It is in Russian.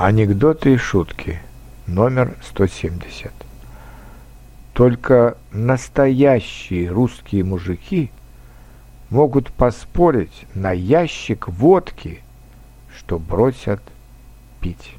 Анекдоты и шутки. Номер 170. Только настоящие русские мужики могут поспорить на ящик водки, что бросят пить.